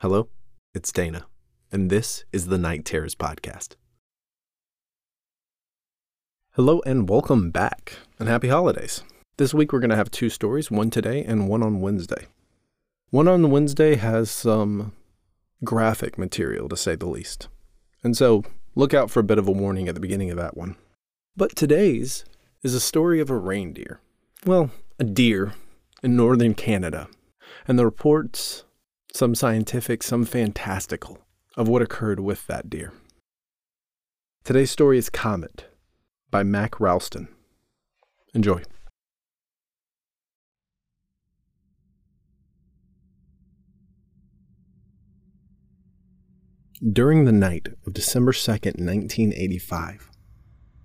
Hello, it's Dana, and this is the Night Terrors Podcast. Hello, and welcome back, and happy holidays. This week we're going to have two stories, one today and one on Wednesday. One on Wednesday has some graphic material, to say the least. And so look out for a bit of a warning at the beginning of that one. But today's is a story of a reindeer. Well, a deer in northern Canada. And the reports some scientific, some fantastical, of what occurred with that deer. Today's story is Comet by MakRalston. Enjoy. During the night of December 2nd, 1985,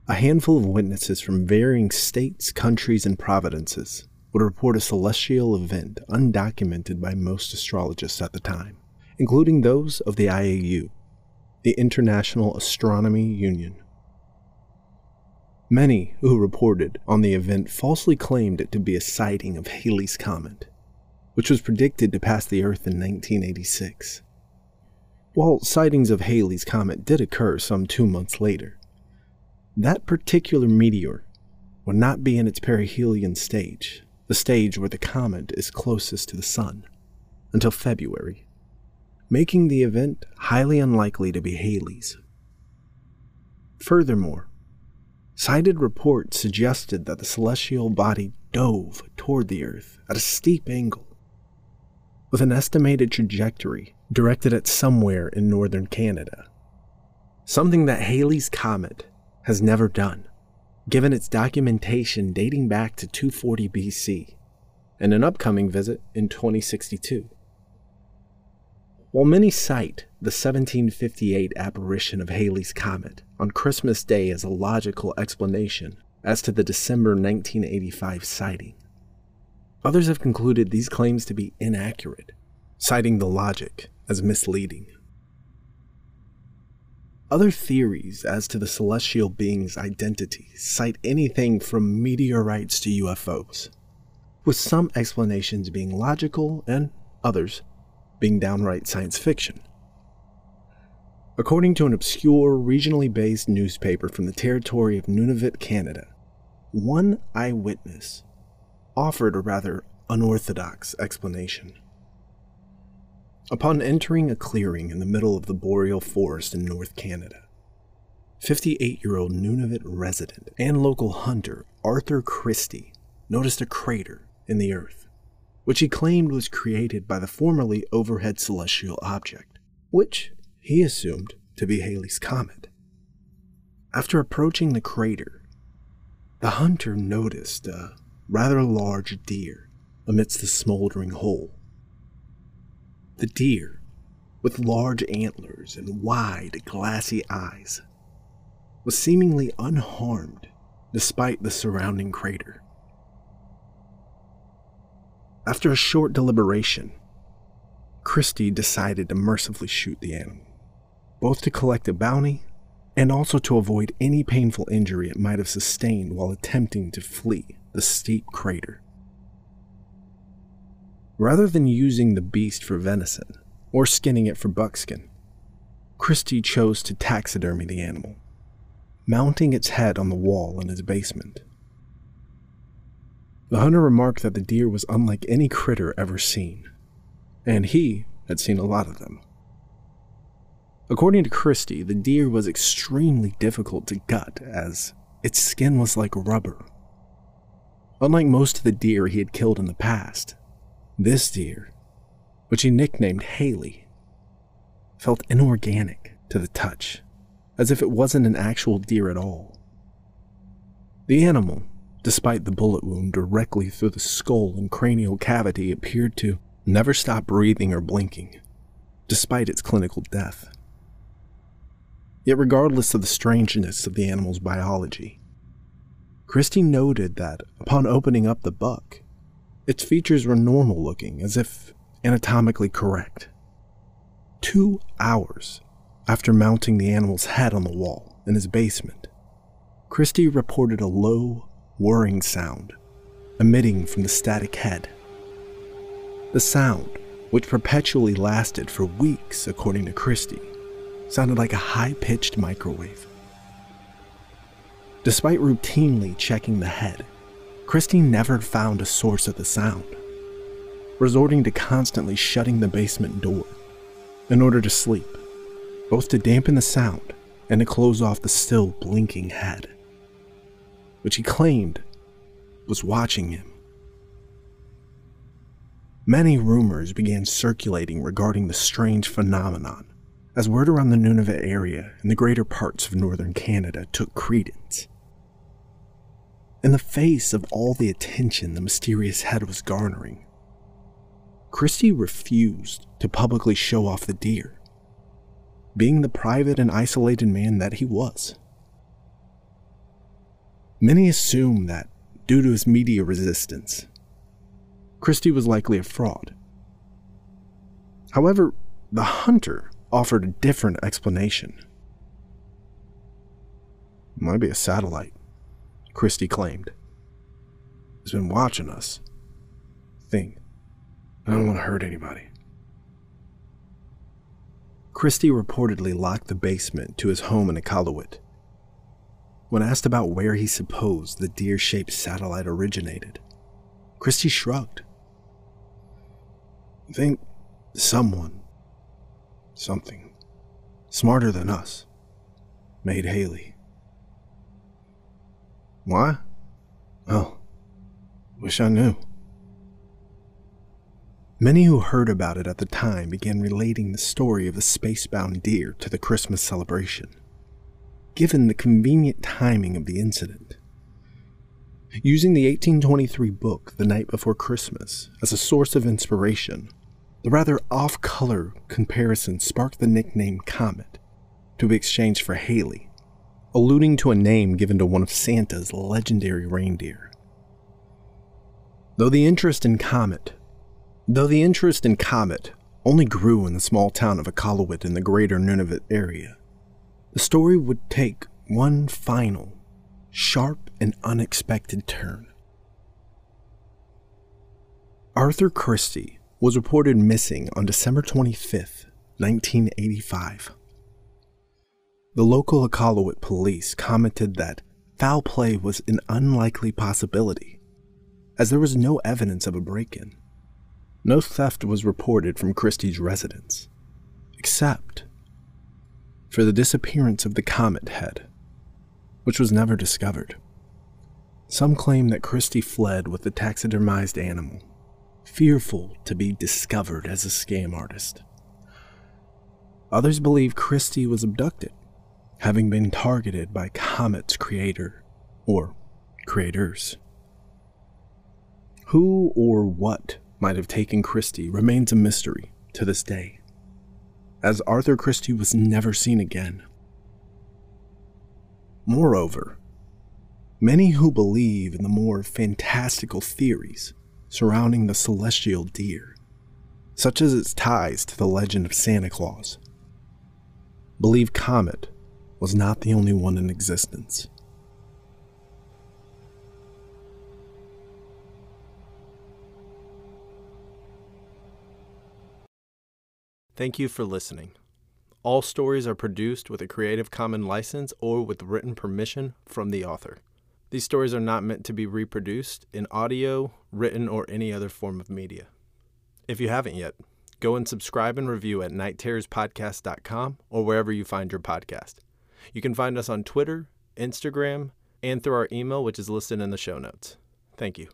a handful of witnesses from varying states, countries, and providences would report a celestial event undocumented by most astrologists at the time, including those of the IAU, the International Astronomy Union. Many who reported on the event falsely claimed it to be a sighting of Halley's Comet, which was predicted to pass the Earth in 1986. While sightings of Halley's Comet did occur some two months later, that particular meteor would not be in its perihelion stage the stage where the comet is closest to the Sun, until February, making the event highly unlikely to be Halley's. Furthermore, cited reports suggested that the celestial body dove toward the Earth at a steep angle, with an estimated trajectory directed at somewhere in northern Canada, something that Halley's Comet has never done given its documentation dating back to 240 BC and an upcoming visit in 2062. While many cite the 1758 apparition of Halley's Comet on Christmas Day as a logical explanation as to the December 1985 sighting, others have concluded these claims to be inaccurate, citing the logic as misleading. Other theories as to the celestial being's identity cite anything from meteorites to UFOs, with some explanations being logical and others being downright science fiction. According to an obscure, regionally based newspaper from the territory of Nunavut, Canada, one eyewitness offered a rather unorthodox explanation. Upon entering a clearing in the middle of the boreal forest in North Canada, 58 year old Nunavut resident and local hunter Arthur Christie noticed a crater in the earth, which he claimed was created by the formerly overhead celestial object, which he assumed to be Halley's Comet. After approaching the crater, the hunter noticed a rather large deer amidst the smoldering hole the deer, with large antlers and wide, glassy eyes, was seemingly unharmed despite the surrounding crater. After a short deliberation, Christie decided to mercifully shoot the animal, both to collect a bounty and also to avoid any painful injury it might have sustained while attempting to flee the steep crater. Rather than using the beast for venison or skinning it for buckskin, Christie chose to taxidermy the animal, mounting its head on the wall in his basement. The hunter remarked that the deer was unlike any critter ever seen, and he had seen a lot of them. According to Christie, the deer was extremely difficult to gut as its skin was like rubber. Unlike most of the deer he had killed in the past, this deer, which he nicknamed Haley, felt inorganic to the touch, as if it wasn't an actual deer at all. The animal, despite the bullet wound directly through the skull and cranial cavity, appeared to never stop breathing or blinking, despite its clinical death. Yet, regardless of the strangeness of the animal's biology, Christie noted that upon opening up the buck, its features were normal looking, as if anatomically correct. Two hours after mounting the animal's head on the wall in his basement, Christie reported a low, whirring sound emitting from the static head. The sound which perpetually lasted for weeks, according to Christie, sounded like a high pitched microwave. Despite routinely checking the head, Christie never found a source of the sound, resorting to constantly shutting the basement door in order to sleep, both to dampen the sound and to close off the still blinking head, which he claimed was watching him. Many rumors began circulating regarding the strange phenomenon as word around the Nunavut area and the greater parts of northern Canada took credence. In the face of all the attention the mysterious head was garnering, Christie refused to publicly show off the deer, being the private and isolated man that he was. Many assume that, due to his media resistance, Christie was likely a fraud. However, the hunter offered a different explanation. Might be a satellite, Christie claimed. He's been watching us. Thing. I don't want to hurt anybody. Christie reportedly locked the basement to his home in Iqaluit. When asked about where he supposed the deer shaped satellite originated, Christie shrugged. I think someone, something, smarter than us, made Haley. Why? Oh, wish I knew. Many who heard about it at the time began relating the story of the spacebound deer to the Christmas celebration, given the convenient timing of the incident. Using the 1823 book The Night Before Christmas as a source of inspiration, the rather off color comparison sparked the nickname Comet to be exchanged for Haley, alluding to a name given to one of Santa's legendary reindeer. Though the interest in Comet Though the interest in Comet only grew in the small town of Iqaluit in the greater Nunavut area, the story would take one final, sharp, and unexpected turn. Arthur Christie was reported missing on December 25, 1985. The local Iqaluit police commented that foul play was an unlikely possibility, as there was no evidence of a break in. No theft was reported from Christie's residence, except for the disappearance of the comet head, which was never discovered. Some claim that Christie fled with the taxidermized animal, fearful to be discovered as a scam artist. Others believe Christie was abducted, having been targeted by Comet's creator, or creators. Who or what might have taken Christie remains a mystery to this day, as Arthur Christie was never seen again. Moreover, many who believe in the more fantastical theories surrounding the celestial deer, such as its ties to the legend of Santa Claus, believe Comet was not the only one in existence. Thank you for listening. All stories are produced with a Creative Commons license or with written permission from the author. These stories are not meant to be reproduced in audio, written, or any other form of media. If you haven't yet, go and subscribe and review at nightterrorspodcast.com or wherever you find your podcast. You can find us on Twitter, Instagram, and through our email, which is listed in the show notes. Thank you.